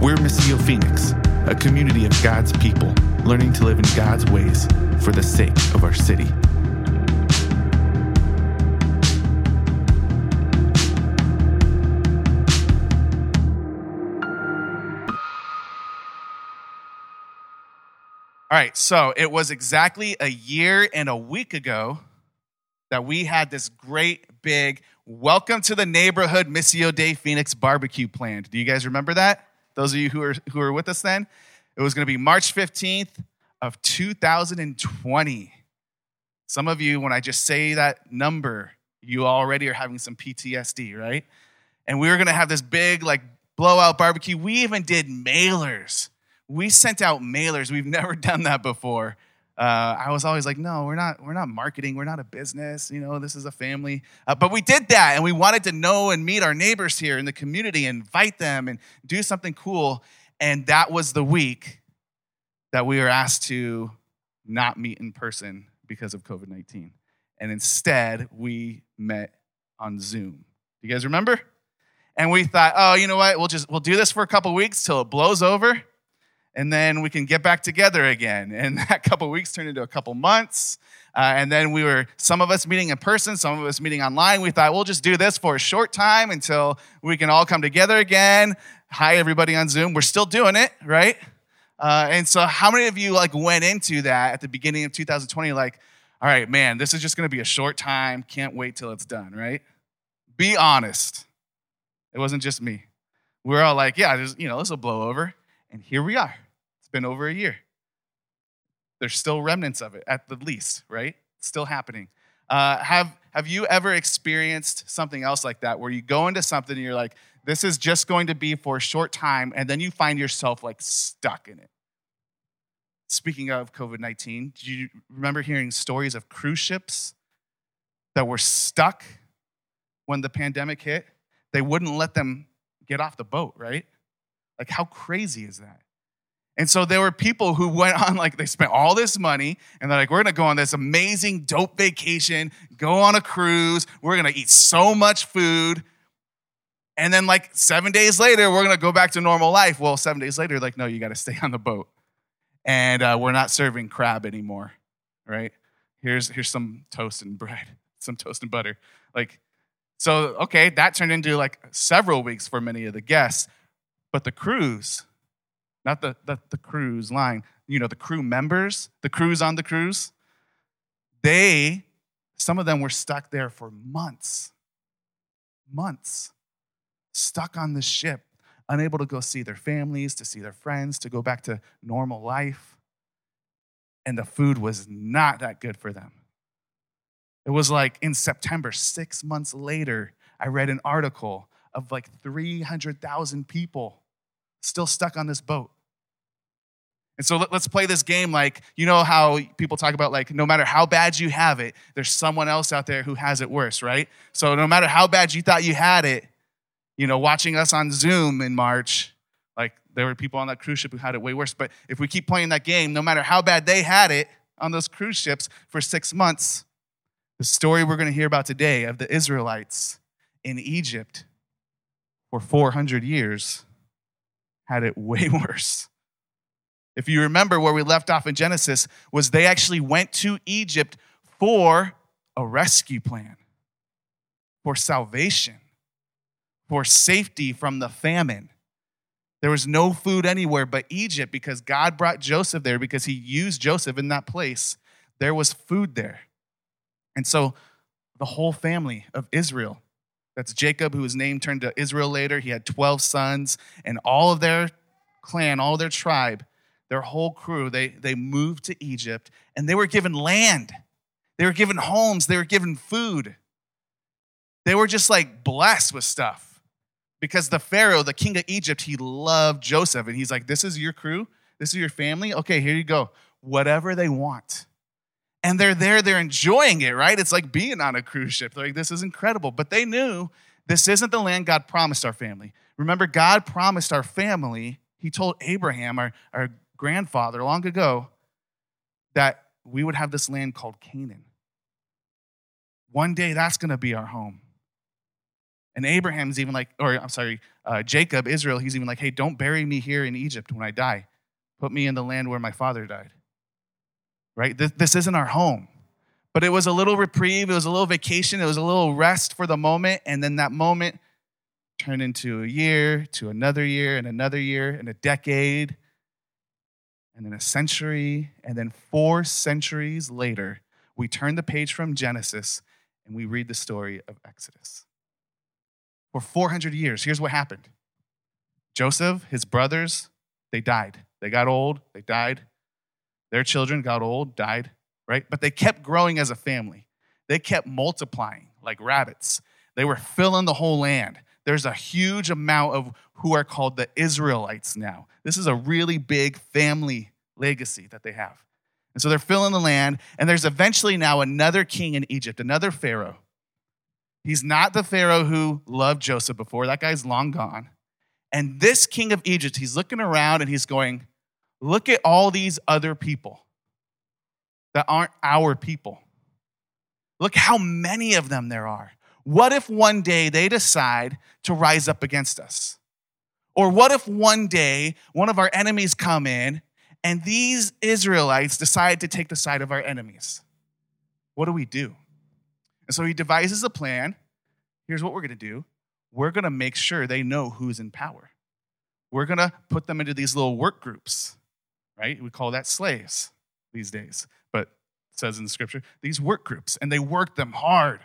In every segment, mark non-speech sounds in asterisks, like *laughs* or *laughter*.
We're Missio Phoenix, a community of God's people learning to live in God's ways for the sake of our city. All right, so it was exactly a year and a week ago that we had this great big welcome to the neighborhood Missio Day Phoenix barbecue planned. Do you guys remember that? Those of you who are who were with us then? It was going to be March 15th of 2020. Some of you when I just say that number, you already are having some PTSD, right? And we were going to have this big like blowout barbecue. We even did mailers we sent out mailers. We've *laughs* never done that before. Uh, I was always like, no, we're not, we're not marketing. We're not a business. You know, this is a family. Uh, but we did that, and we wanted to know and meet our neighbors here in the community, invite them, and do something cool. And that was the week that we were asked to not meet in person because of COVID 19. And instead, we met on Zoom. You guys remember? And we thought, oh, you know what? We'll just we'll do this for a couple weeks till it blows over and then we can get back together again. *laughs* And that couple weeks turned into a couple months. Uh, and then we were, some of us meeting in person, some of us meeting online. We thought we'll just do this for a short time until we can all come together again. Hi, everybody on Zoom. We're still doing it, right? Uh, and so, how many of you like went into that at the beginning of 2020, like, all right, man, this is just to be a short time. Can't wait till it's done, right? Be honest. It wasn't just me. We we're all like, yeah, you know, this will blow over. And here we are. It's been over a year. There's still remnants of it, at the least, right? still happening. Uh, have, have you ever experienced something else like that where you go into something and you're like, this is just going to be for a short time, and then you find yourself like stuck in it? Speaking of COVID 19, do you remember hearing stories of cruise ships that were stuck when the pandemic hit? They wouldn't let them get off the boat, right? Like, how crazy is that? And so there were people who went on, like, they spent all this money and they're like, we're gonna go on this amazing, dope vacation, go on a cruise, we're gonna eat so much food. And then, like, seven days later, we're gonna go back to normal life. Well, seven days later, like, no, you gotta stay on the boat. And uh, we're not serving crab anymore, right? Here's, here's some toast and bread, *laughs* some toast and butter. Like, so, okay, that turned into like several weeks for many of the guests. But the crews, not the, the, the cruise line, you know, the crew members, the crews on the cruise, they, some of them were stuck there for months. Months. Stuck on the ship, unable to go see their families, to see their friends, to go back to normal life. And the food was not that good for them. It was like in September, six months later, I read an article of like 300,000 people still stuck on this boat. And so let's play this game like, you know how people talk about, like, no matter how bad you have it, there's someone else out there who has it worse, right? So no matter how bad you thought you had it, you know, watching us on Zoom in March, like, there were people on that cruise ship who had it way worse. But if we keep playing that game, no matter how bad they had it on those cruise ships for six months, the story we're going to hear about today of the Israelites in Egypt for 400 years had it *laughs* way worse. If you remember where we left off in Genesis, was they actually went to Egypt for a rescue plan, for salvation, for safety from the famine. There was no food anywhere but Egypt because God brought Joseph there because he used Joseph in that place. There was food there. And so the whole family of Israel that's Jacob, who was named turned to Israel later. He had 12 sons, and all of their clan, all their tribe, their whole crew, they, they moved to Egypt, and they were given land. They were given homes. They were given food. They were just like blessed with stuff. Because the Pharaoh, the king of Egypt, he loved Joseph. And he's like, This is your crew. This is your family. Okay, here you go. Whatever they want and they're there, they're enjoying it, right? It's like being on a cruise ship. They're like, this is incredible. But they knew this isn't the land God promised our family. Remember, God promised our family, He told Abraham, our, our grandfather, long ago, that we would have this land called Canaan. One day that's going to be our home. And Abraham's even like, or I'm sorry, uh, Jacob, Israel, he's even like, hey, don't bury me here in Egypt when I die. Put me in the land where my father died. Right? This, this isn't our home. But it was a little reprieve, it was a little vacation, it was a little rest for the moment. And then that moment turned into a year, to another year, and another year, and a decade, and then a century. And then four centuries later, we turn the page from Genesis and we read the story of Exodus. For 400 years, here's what happened Joseph, his brothers, they died. They got old, they died. Their children got old, died, right? But they kept growing as a family. They kept multiplying like rabbits. They were filling the whole land. There's a huge amount of who are called the Israelites now. This is a really big family legacy that they have. And so they're filling the land, and there's eventually now another king in Egypt, another Pharaoh. He's not the Pharaoh who loved Joseph before, that guy's long gone. And this king of Egypt, he's looking around and he's going, Look at all these other people that aren't our people. Look how many of them there are. What if one day they decide to rise up against us? Or what if one day one of our enemies come in and these Israelites decide to take the side of our enemies? What do we do? And so he devises a plan. Here's what we're going to do we're going to make sure they know who's in power. We're going to put them into these little work groups, right? We call that slaves these days. But it says in the scripture, these work groups, and they work them hard.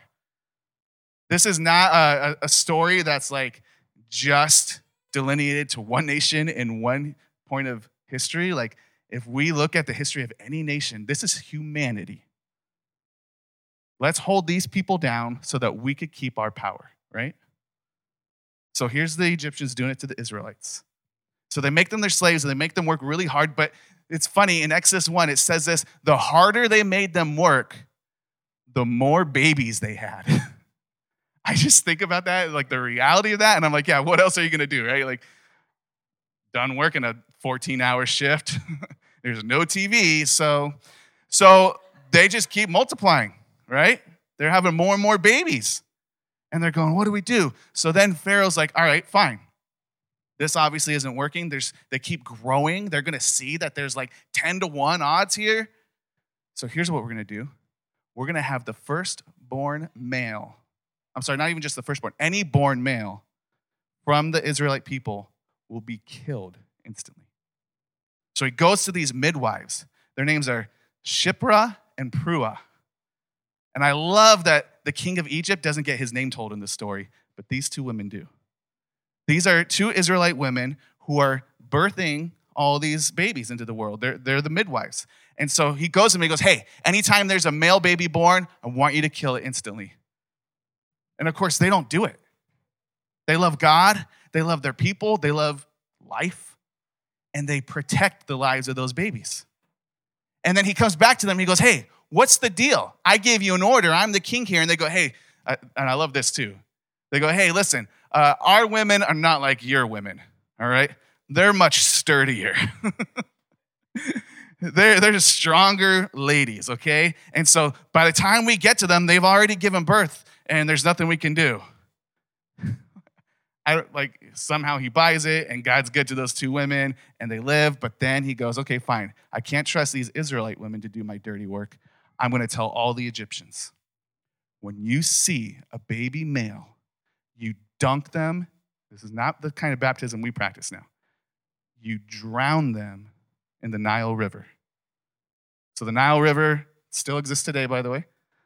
This is not a, a story that's like just delineated to one nation in one point of history. Like, if we look at the history of any nation, this is humanity. Let's hold these people down so that we could keep our power, right? So here's the Egyptians doing it to the Israelites. So they make them their slaves and they make them work really hard. But it's funny, in Exodus 1, it says this the harder they made them work, the more babies they had. *laughs* I just think about that, like the reality of that. And I'm like, yeah, what else are you going to do, right? Like, done working a 14 hour shift. *laughs* There's no TV. So, so they just keep multiplying, right? They're having more and more babies. And they're going, what do we do? So then Pharaoh's like, all right, fine. This obviously isn't working. There's, they keep growing. They're going to see that there's like 10 to 1 odds here. So here's what we're going to do we're going to have the firstborn male. I'm sorry, not even just the firstborn, any born male from the Israelite people will be killed instantly. So he goes to these midwives. Their names are Shiphrah and Puah. And I love that the king of Egypt doesn't get his name told in this story, but these two women do. These are two Israelite women who are birthing all these babies into the world. They're, they're the midwives. And so he goes to them and he goes, Hey, anytime there's a male baby born, I want you to kill it instantly. And of course, they don't do it. They love God, they love their people, they love life, and they protect the lives of those babies. And then he comes back to them and he goes, Hey, what's the deal? I gave you an order. I'm the king here. And they go, Hey, and I love this too. They go, Hey, listen, uh, our women are not like your women, all right? They're much sturdier. *laughs* they're, they're just stronger ladies, okay? And so by the time we get to them, they've already given birth and there's nothing we can do. *laughs* I like somehow he buys it and God's good to those two women and they live, but then he goes, okay, fine. I can't trust these Israelite women to do my dirty work. I'm going to tell all the Egyptians when you see a baby male, dunk them. This is not the kind of baptism we practice now. You drown them in the Nile River. So the Nile River still exists today, by the way.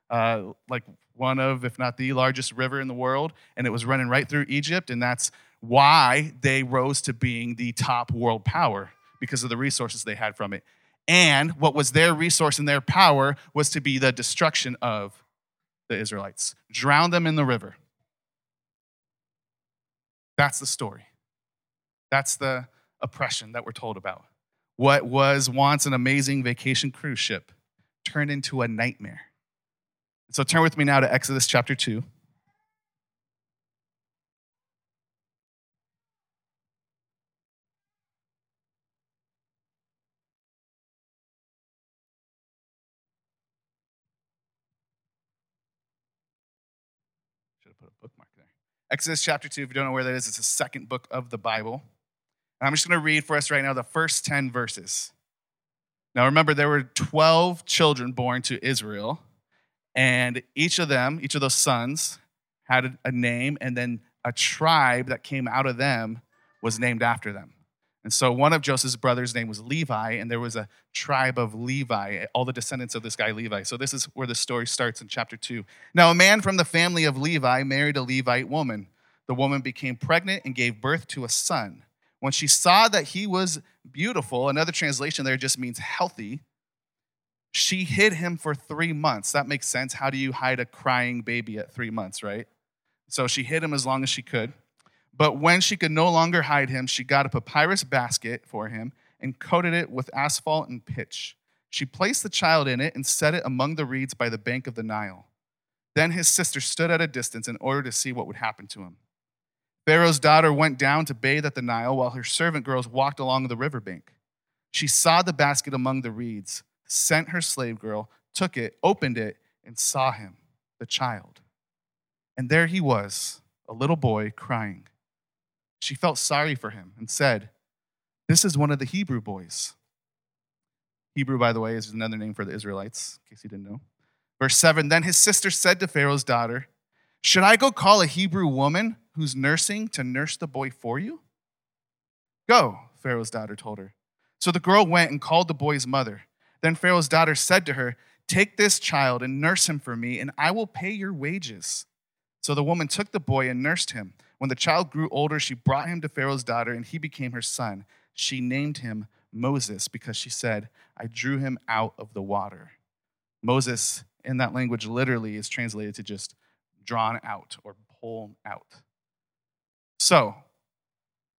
Uh, like one of, if not the largest river in the world, and it was running right through Egypt, and that's why they rose to being the top world power because of the resources they had from it. And what was their resource and their power was to be the destruction of the Israelites, drown them in the river. That's the story. That's the oppression that we're told about. What was once an amazing vacation cruise ship turned into a nightmare. So turn with me now to Exodus chapter 2. Should have put a bookmark there. Exodus chapter 2, if you don't know where that is, it's the second book of the Bible. And I'm just going to read for us right now the first 10 verses. Now, remember, there were 12 children born to Israel, and each of them, each of those sons, had a name, and then a tribe that came out of them was named after them. And so one of Joseph's brothers' name was Levi, and there was a tribe of Levi, all the descendants of this guy Levi. So this is where the story starts in chapter 2. Now, a man from the family of Levi married a Levite woman. The woman became pregnant and gave birth to a son. When she saw that he was beautiful, another translation there just means healthy, she hid him for three months. That makes sense. How do you hide a crying baby at three months, right? So she hid him as long as she could. But when she could no longer hide him, she got a papyrus basket for him and coated it with asphalt and pitch. She placed the child in it and set it among the reeds by the bank of the Nile. Then his sister stood at a distance in order to see what would happen to him. Pharaoh's daughter went down to bathe at the Nile while her servant girls walked along the riverbank. She saw the basket among the reeds, sent her slave girl, took it, opened it, and saw him, the child. And there he was, a little boy crying. She felt sorry for him and said, This is one of the Hebrew boys. Hebrew, by the way, is another name for the Israelites, in case you didn't know. Verse 7 Then his sister said to Pharaoh's daughter, Should I go call a Hebrew woman who's nursing to nurse the boy for you? Go, Pharaoh's daughter told her. So the girl went and called the boy's mother. Then Pharaoh's daughter said to her, Take this child and nurse him for me, and I will pay your wages. So the woman took the boy and nursed him. When the child grew older, she brought him to Pharaoh's daughter, and he became her son. She named him Moses because she said, I drew him out of the water. Moses, in that language, literally is translated to just drawn out or pulled out. So,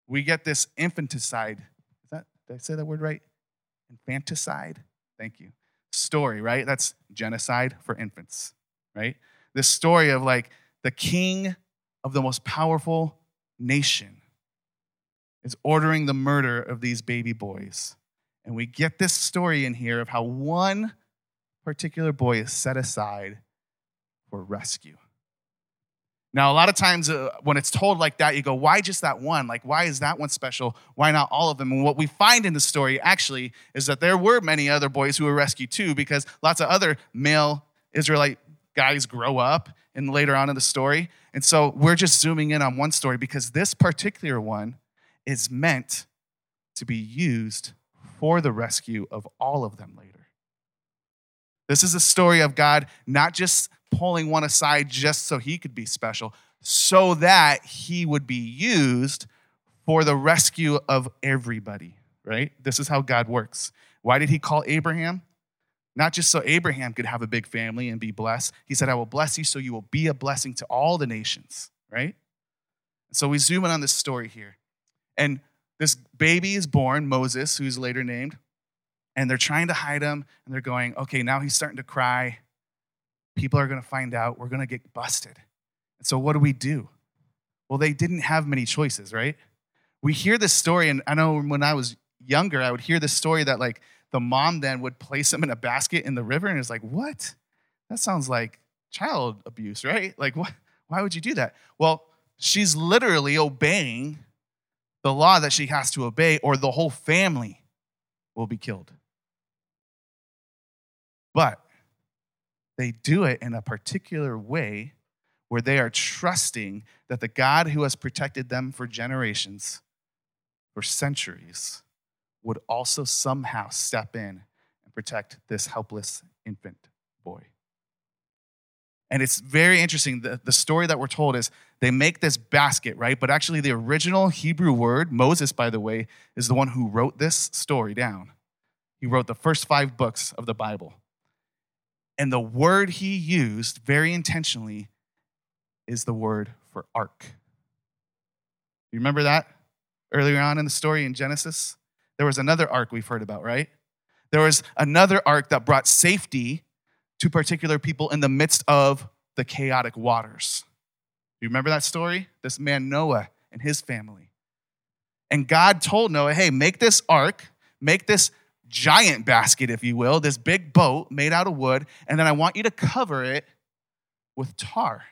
we get this infanticide. Is that, did I say that word right? Infanticide? Thank you. Story, right? That's genocide for infants, right? This story of like the king of the most powerful nation is ordering the murder of these baby boys. And we get this story in here of how one particular boy is set aside for rescue. Now, a lot of times uh, when it's told like that, you go, why just that one? Like, why is that one special? Why not all of them? And what we find in the story actually is that there were many other boys who were rescued too, because lots of other male Israelite guys grow up and later on in the story. And so we're just zooming in on one story because this particular one is meant to be used for the rescue of all of them later. This is a story of God not just pulling one aside just so he could be special, so that he would be used for the rescue of everybody, right? This is how God works. Why did he call Abraham? Not just so Abraham could have a big family and be blessed. He said, I will bless you so you will be a blessing to all the nations, right? So we zoom in on this story here. And this baby is born, Moses, who's later named, and they're trying to hide him, and they're going, okay, now he's starting to cry. People are going to find out. We're going to get busted. And so what do we do? Well, they didn't have many choices, right? We hear this story, and I know when I was younger, I would hear this story that, like, the mom then would place him in a basket in the river and it's like what? That sounds like child abuse right? Like what why would you do that? Well she's literally obeying the law that she has to obey or the whole family will be killed. But they do it in a particular way where they are trusting that the God who has protected them for generations, for centuries, would also somehow step in and protect this helpless infant boy. And it's very interesting. The, the story that we're told is they make this basket, right? But actually, the original Hebrew word, Moses, by the way, is the one who wrote this story down. He wrote the first five books of the Bible. And the word he used very intentionally is the word for ark. You remember that earlier on in the story in Genesis? There was another ark we've heard about, right? There was another ark that brought safety to particular people in the midst of the chaotic waters. You remember that story? This man, Noah, and his family. And God told Noah, hey, make this ark, make this giant basket, if you will, this big boat made out of wood, and then I want you to cover it with tar.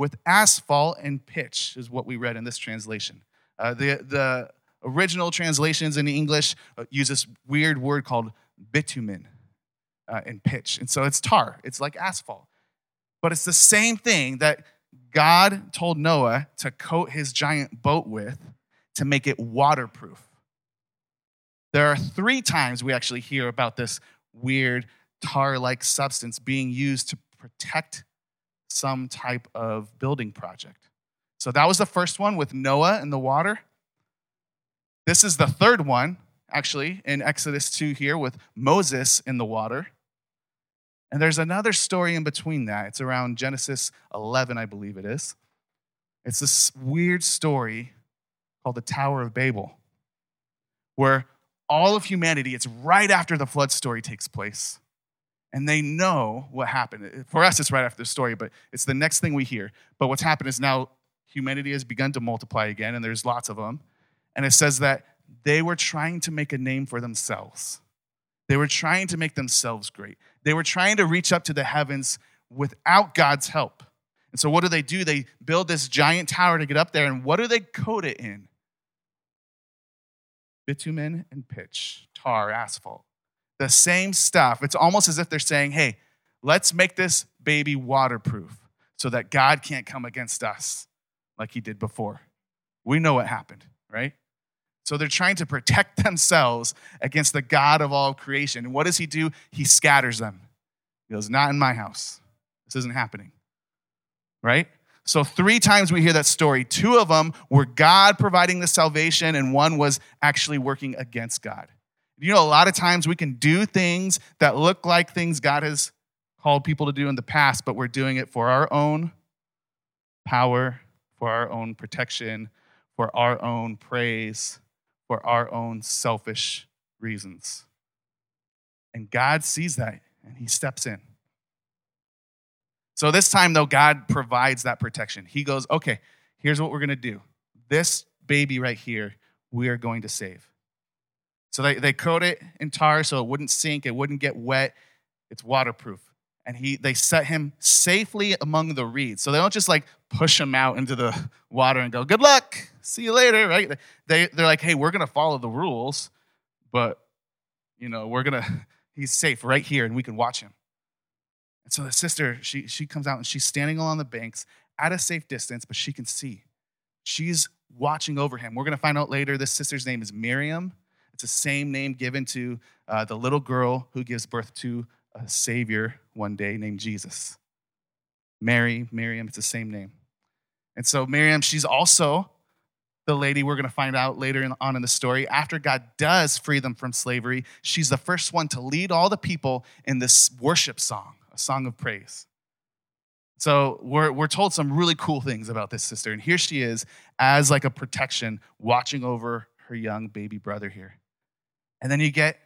with asphalt and pitch, is what we read in this translation. Uh, the, the original translations in English uh, use this weird word called bitumen uh, and pitch. And so it's tar, it's like asphalt. But it's the same thing that God told Noah to coat his giant boat with to make it waterproof. There are three times we actually hear about this weird tar like substance being used to protect some type of building project. So that was the first one with Noah in the water. This is the third one, actually, in Exodus 2 here with Moses in the water. And there's another story in between that. It's around Genesis 11, I believe it is. It's this weird story called the Tower of Babel, where all of humanity, it's right after the flood story takes place. And they know what happened. For us, it's right after the story, but it's the next thing we hear. But what's happened is now humanity has begun to multiply again, and there's lots of them. And it says that they were trying to make a name for themselves. They were trying to make themselves great. They were trying to reach up to the heavens without God's help. And so, what do they do? They build this giant tower to get up there. And what do they coat it in? Bitumen and pitch, tar, asphalt. The same stuff. It's almost as if they're saying, hey, let's make this baby waterproof so that God can't come against us like he did before. We know what happened, right? So they're trying to protect *laughs* themselves against the God of all creation. And what does he do? He scatters them. He goes, Not in my house. This isn't happening. Right? So, three times we hear that story. Two of them were God providing the salvation, and one was actually working against God. You know, a lot of times we can do things that look like things God has called people to do in the past, but we're doing it for our own power, for our own protection, for our own praise, for our own selfish reasons. And God sees that and he steps in. So this time, though, God provides that protection. He goes, okay, here's what we're going to do. This baby right here, we are going to save. So they, they coat it in tar so it wouldn't sink, it wouldn't get wet. It's waterproof. And he, they set him safely among the reeds. So they don't just like push him out into the water and go, good luck, see you later, right? They, they're like, hey, we're going to follow the rules, but, you know, we're going *laughs* to, he's safe right here and we can watch him. And so the sister, she, she comes out and she's standing along the banks at a safe distance, but she can see. She's watching over him. We're going to find out later this sister's name is Miriam. It's the same name given to uh, the little girl who gives birth to a savior one day named Jesus. Mary, Miriam, it's the same name. And so Miriam, she's also the lady we're going to find out later on in the story. After God does free them from slavery, she's the first one to lead all the people in this worship song, a song of praise. So we're, we're told some really cool things about this sister. And here she is as like a protection, watching over her young baby brother here. And then you get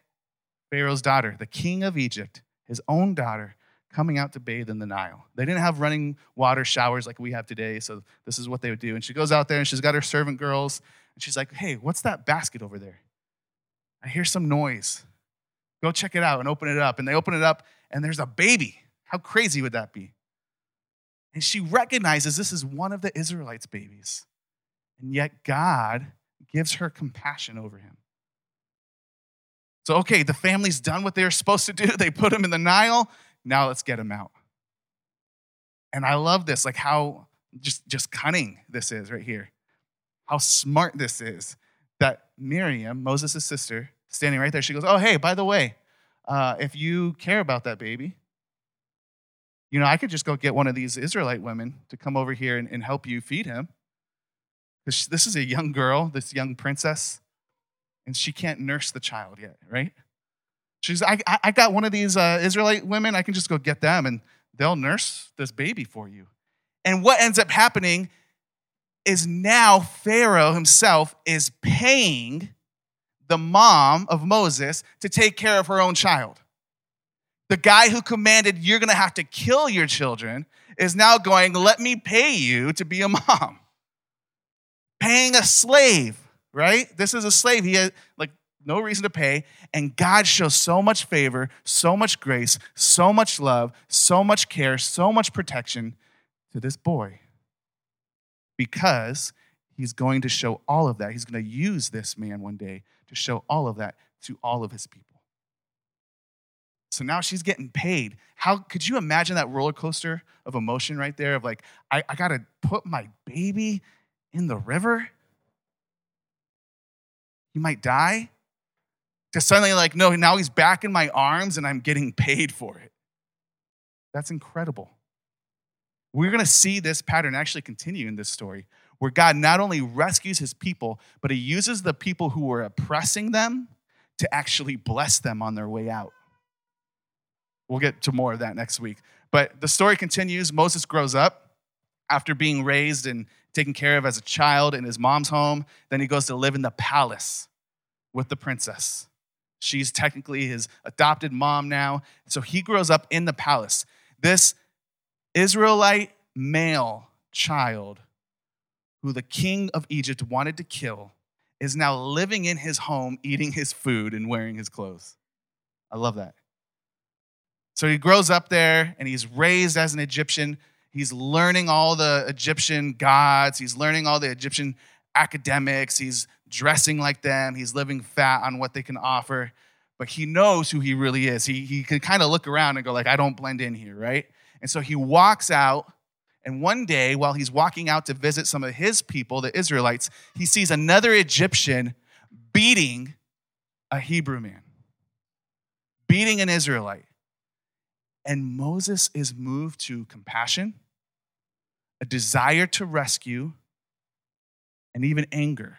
Pharaoh's daughter, the king of Egypt, his own daughter, coming out to bathe in the Nile. They didn't have running water showers like we have today, so this is what they would do. And she goes out there and she's got her servant girls, and she's like, hey, what's that basket over there? I hear some noise. Go check it out and open it up. And they open it up, and there's a baby. How crazy would that be? And she recognizes this is one of the Israelites' babies. And yet God gives her compassion over him. So, okay, the family's done what they're supposed to do. *laughs* They put him in the Nile. Now let's get him out. And I love this, like how just, just cunning this is right here. How smart this is that Miriam, Moses' sister, standing right there, she goes, Oh, hey, by the way, uh, if you care about that baby, you know, I could just go get one of these Israelite women to come over here and, and help you feed him. This, this is a young girl, this young princess, and she can't nurse the child yet, right? She's, I, I got one of these uh, Israelite women. I can just go get them and they'll nurse this baby for you. And what ends up happening is now Pharaoh himself is paying the mom of Moses to take care of her own child. The guy who commanded, you're going to have to kill your children, is now going, let me pay you to be a mom. Paying a slave, right? This is a slave. He had, like, no reason to pay. And God shows so much favor, so much grace, so much love, so much care, so much protection to this boy, because he's going to show all of that. He's going to use this man one day to show all of that to all of his people. So now she's getting paid. How could you imagine that roller coaster of emotion right there? Of like, I, I got to put my baby in the river? He might die. To suddenly, like, no, now he's back in my arms and I'm getting paid for it. That's incredible. We're going to see this pattern actually continue in this story, where God not only rescues his people, but he uses the people who were oppressing them to actually bless them on their way out. We'll get to more of that next week. But the story continues. Moses grows up after being raised and taken care of as a child in his mom's home. Then he goes to live in the palace with the princess. She's technically his adopted mom now. So he grows up in the palace. This Israelite male child who the king of Egypt wanted to kill is now living in his home, eating his food, and wearing his clothes. I love that. So he grows up there and he's raised as an Egyptian. He's learning all the Egyptian gods, he's learning all the Egyptian academics, he's dressing like them, he's living fat on what they can offer. But he knows who he really is. He, he can kind of look around and go, like, I don't blend in here, right? And so he walks out, and one day, while he's walking out to visit some of his people, the Israelites, he sees another Egyptian beating a Hebrew man, beating an Israelite. And Moses is moved to compassion, a desire to rescue, and even anger.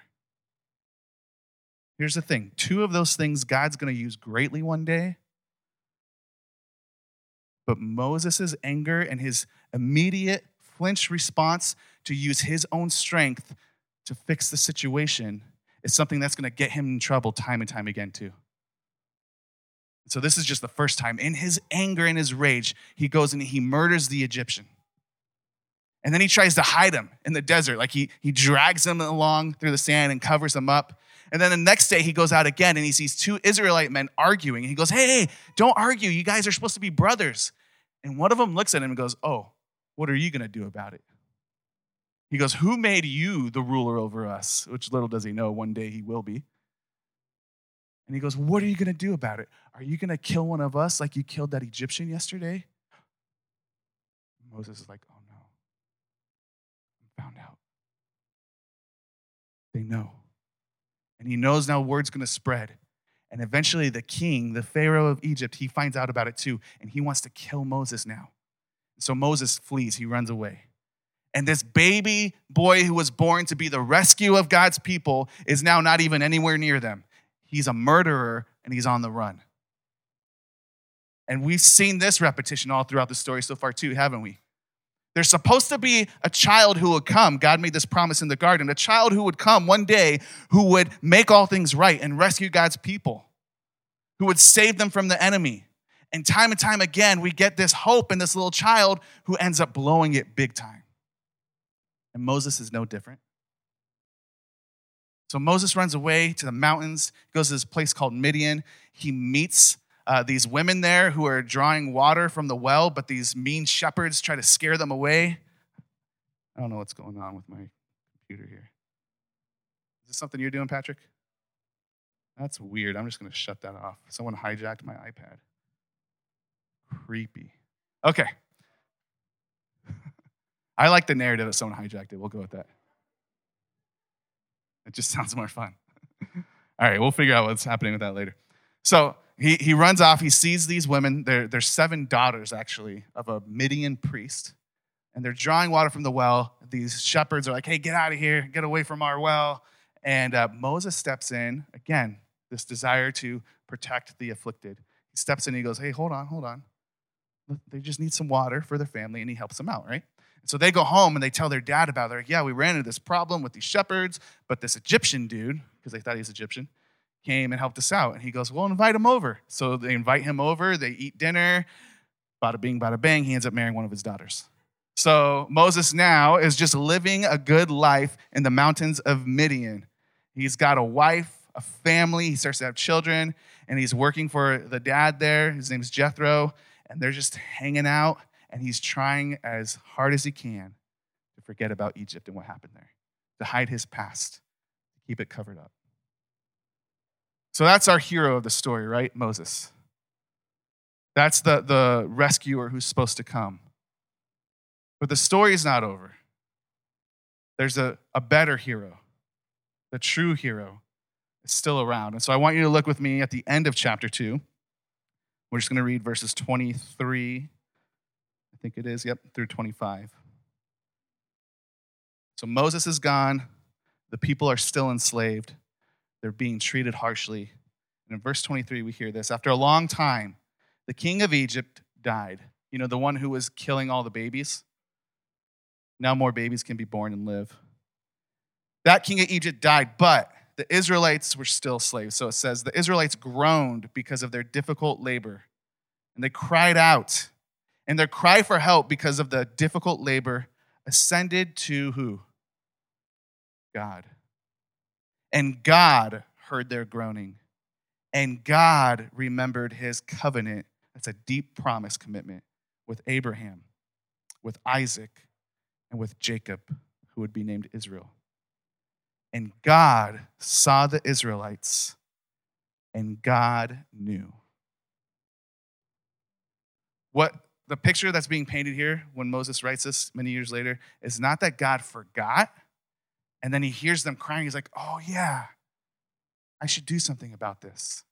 Here's the thing two of those things God's going to use greatly one day. But Moses' anger and his immediate flinch response to use his own strength to fix the situation is something that's going to get him in trouble time and time again, too. So this is just the first time. In his anger and his rage, he goes and he murders the Egyptian. And then he tries to hide him in the desert. Like he, he drags him along through the sand and covers him up. And then the next day he goes out again and he sees two Israelite men arguing. And he goes, Hey, hey, don't argue. You guys are supposed to be brothers. And one of them looks at him and goes, Oh, what are you going to do about it? He goes, Who made you the ruler over us? Which little does he know, one day he will be. And he goes, What are you going to do about it? Are you going to kill one of us like you killed that Egyptian yesterday? Moses is like, Oh no. I'm found out. They know. And he knows now word's going to spread. And eventually, the king, the Pharaoh of Egypt, he finds out about it too. And he wants to kill Moses now. So Moses flees, he runs away. And this baby boy who was born to be the rescue of God's people is now not even anywhere near them. He's a murderer and he's on the run. And we've seen this repetition all throughout the story so far, too, haven't we? There's supposed to be a child who would come. God made this promise in the garden a child who would come one day who would make all things right and rescue God's people, who would save them from the enemy. And time and time again, we get this hope in this little child who ends up blowing it big time. And Moses is no different. So Moses runs away to the mountains, goes to this place called Midian. He meets uh, these women there who are drawing water from the well, but these mean shepherds try to scare them away. I don't know what's going on with my computer here. Is this something you're doing, Patrick? That's weird. I'm just going to shut that off. Someone hijacked my iPad. Creepy. Okay. *laughs* I like the narrative that someone hijacked it. We'll go with that. It just *laughs* sounds more fun. *laughs* All right, we'll figure out what's happening with that later. So he, he runs off. He sees these women. They're, they're seven daughters, actually, of a Midian priest. And they're drawing water from the well. These shepherds are like, hey, get out of here, get away from our well. And uh, Moses steps in, again, this desire to protect the afflicted. He steps in and he goes, hey, hold on, hold on. They just need some water for their family, and he helps them out, right? So they go home and they tell their dad about it. They're like, yeah, we ran into this problem with these shepherds, but this Egyptian dude, because they thought he was Egyptian, came and helped us out. And he goes, well, invite him over. So they invite him over. They eat dinner. Bada bing, bada bang. He ends up marrying one of his daughters. So Moses now is just living a good life in the mountains of Midian. He's got a wife, a family. He starts to have children, and he's working for the dad there. His name's Jethro, and they're just hanging out and he's trying as hard as he can to forget about Egypt and what happened there, to hide his past, to keep it covered up. So that's our hero of the story, right? Moses. That's the, the rescuer who's supposed to come. But the story's not over. There's a, a better hero, the true hero is still around. And so I want you to look with me at the end of chapter 2. We're just going to read verses 23, I think it is, yep, through 25. So Moses is gone. The people are still enslaved. They're being treated harshly. And in verse 23, we hear this After a long time, the king of Egypt died. You know, the one who was killing all the babies. Now more babies can be born and live. That king of Egypt died, but the Israelites were still slaves. So it says the Israelites groaned because of their difficult labor, and they cried out. And their cry for help because of the difficult labor ascended to who? God. And God heard their groaning. And God remembered his covenant. That's a deep promise commitment with Abraham, with Isaac, and with Jacob, who would be named Israel. And God saw the Israelites, and God knew. What the picture that's being painted here when Moses writes this many years later is not that God forgot and then he hears them crying. He's like, oh, yeah, I should do something about this.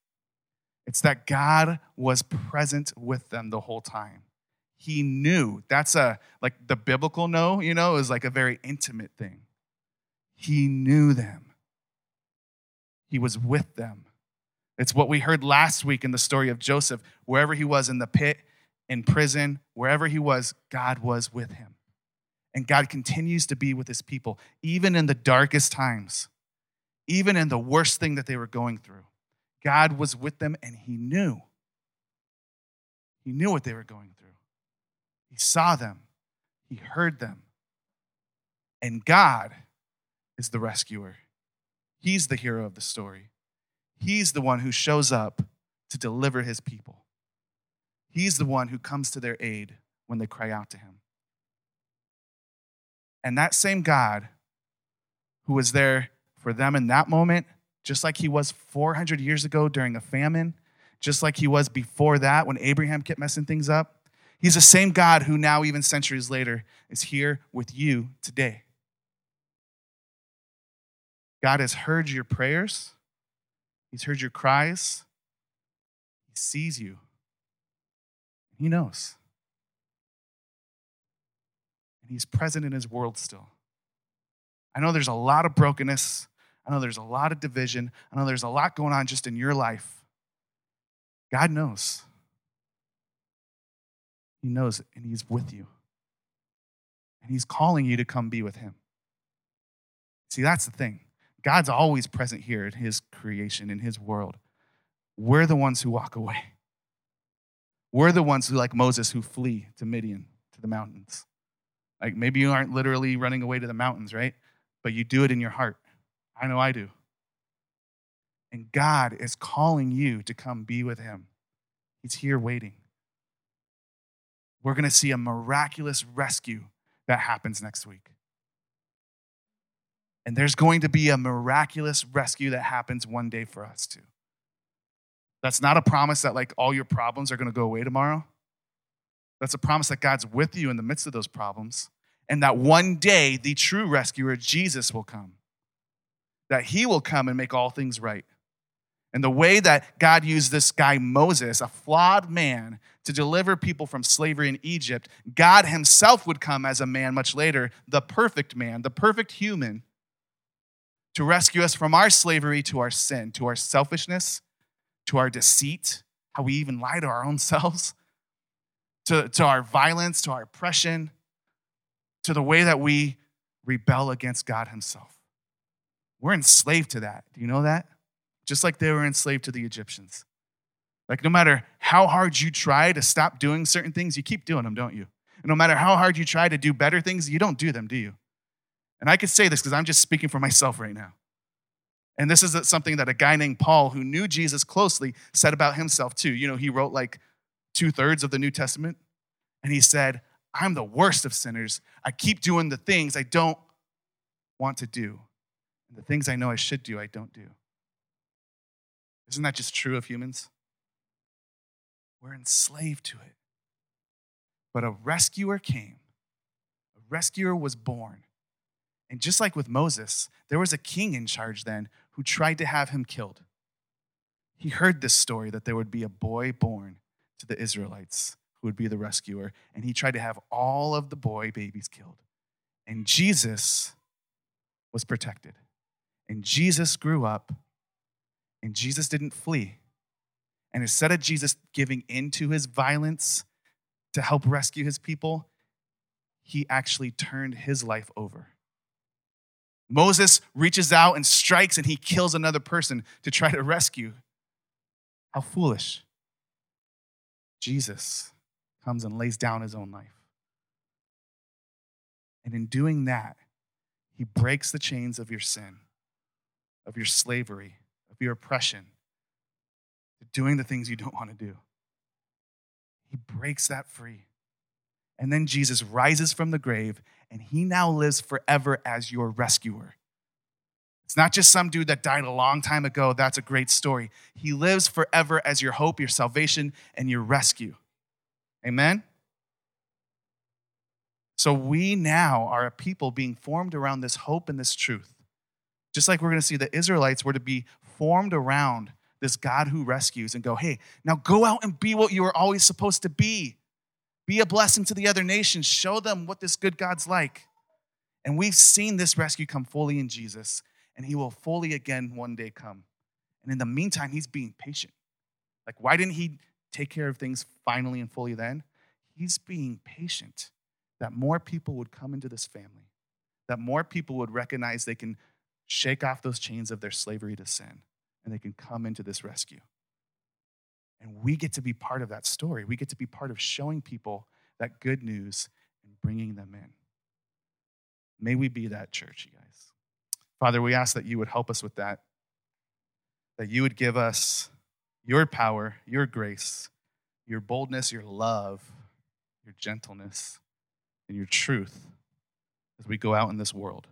It's that God was present with them the whole time. He knew. That's a, like the biblical know, you know, is like a very intimate thing. He knew them, He was with them. It's what we heard last week in the story of Joseph. Wherever he was in the pit, in prison, wherever he was, God was with him. And God continues to be with his people, even in the darkest times, even in the worst thing that they were going through. God was with them and he knew. He knew what they were going through. He saw them, he heard them. And God is the rescuer. He's the hero of the story. He's the one who shows up to deliver his people. He's the one who comes to their aid when they cry out to him. And that same God who was there for them in that moment, just like he was 400 years ago during a famine, just like he was before that when Abraham kept messing things up, he's the same God who now, even centuries later, is here with you today. God has heard your prayers, He's heard your cries, He sees you, He knows. And He's present in His world still. I know there's a lot of brokenness. I know there's a lot of division. I know there's a lot going on just in your life. God knows. He knows it, and He's with you. And He's calling you to come be with Him. See, that's the thing. God's always present here in his creation, in his world. We're the ones who walk away. We're the ones who, like Moses, who flee to Midian, to the mountains. Like maybe you aren't literally running away to the mountains, right? But you do it in your heart. I know I do. And God is calling you to come be with him. He's here waiting. We're going to see a miraculous rescue that happens next week. And there's going to be a miraculous rescue that happens one day for us too. That's not a promise that like all your problems are going to go away tomorrow. That's a promise that God's with you in the midst of those problems and that one day the true rescuer, Jesus, will come. That he will come and make all things right. And the way that God used this guy, Moses, a flawed man, to deliver people from slavery in Egypt, God himself would come as a man much later, the perfect man, the perfect human, to rescue us from our slavery to our sin, to our selfishness, to our deceit, how we even lie to our own *laughs* selves, to, to our violence, to our oppression, to the way that we rebel against God Himself. We're enslaved to that. Do you know that? Just like they were enslaved to the Egyptians. Like, no matter how hard you try to stop doing certain things, you keep doing them, don't you? And no matter how hard you try to do better things, you don't do them, do you? And I could say this because I'm just speaking for myself right now. And this is something that a guy named Paul, who knew Jesus closely, said about himself too. You know, he wrote like two thirds of the New Testament. And he said, I'm the worst of sinners. I keep doing the things I don't want to do. And the things I know I should do, I don't do. Isn't that just true of humans? We're enslaved to it. But a rescuer came, a rescuer was born. And just like with Moses, there was a king in charge then who tried to have him killed. He heard this story that there would be a boy born to the Israelites who would be the rescuer, and he tried to have all of the boy babies killed. And Jesus was protected. And Jesus grew up, and Jesus didn't flee. And instead of Jesus giving in to his violence to help rescue his people, he actually turned his life over. Moses reaches out and strikes, and he kills another person to try to rescue. How foolish. Jesus comes and lays down his own life. And in doing that, he breaks the chains of your sin, of your slavery, of your oppression, doing the things you don't want to do. He breaks that free. And then Jesus rises from the grave, and he now lives forever as your rescuer. It's not just some dude that died a long time ago. That's a great story. He lives forever as your hope, your salvation, and your rescue. Amen? So we now are a people being formed around this hope and this truth. Just like we're going to see the Israelites were to be formed around this God who rescues and go, hey, now go out and be what you were always supposed to be. Be a blessing to the other nations. Show them what this good God's like. And we've seen this rescue come fully in Jesus, and he will fully again one day come. And in the meantime, he's being patient. Like, why didn't he take care of things finally and fully then? He's being patient that more people would come into this family, that more people would recognize they can shake off those chains of their slavery to sin and they can come into this rescue. And we get to be part of that story. We get to be part of showing people that good news and bringing them in. May we be that church, you guys. Father, we ask that you would help us with that, that you would give us your power, your grace, your boldness, your love, your gentleness, and your truth as we go out in this world.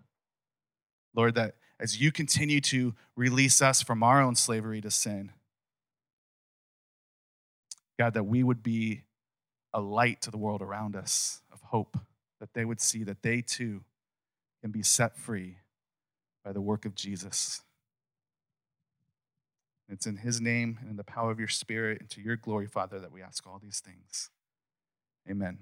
Lord, that as you continue to release us from our own slavery to sin, God, that we would be a light to the world around us of hope, that they would see that they too can be set free by the work of Jesus. It's in his name and in the power of your spirit and to your glory, Father, that we ask all these things. Amen.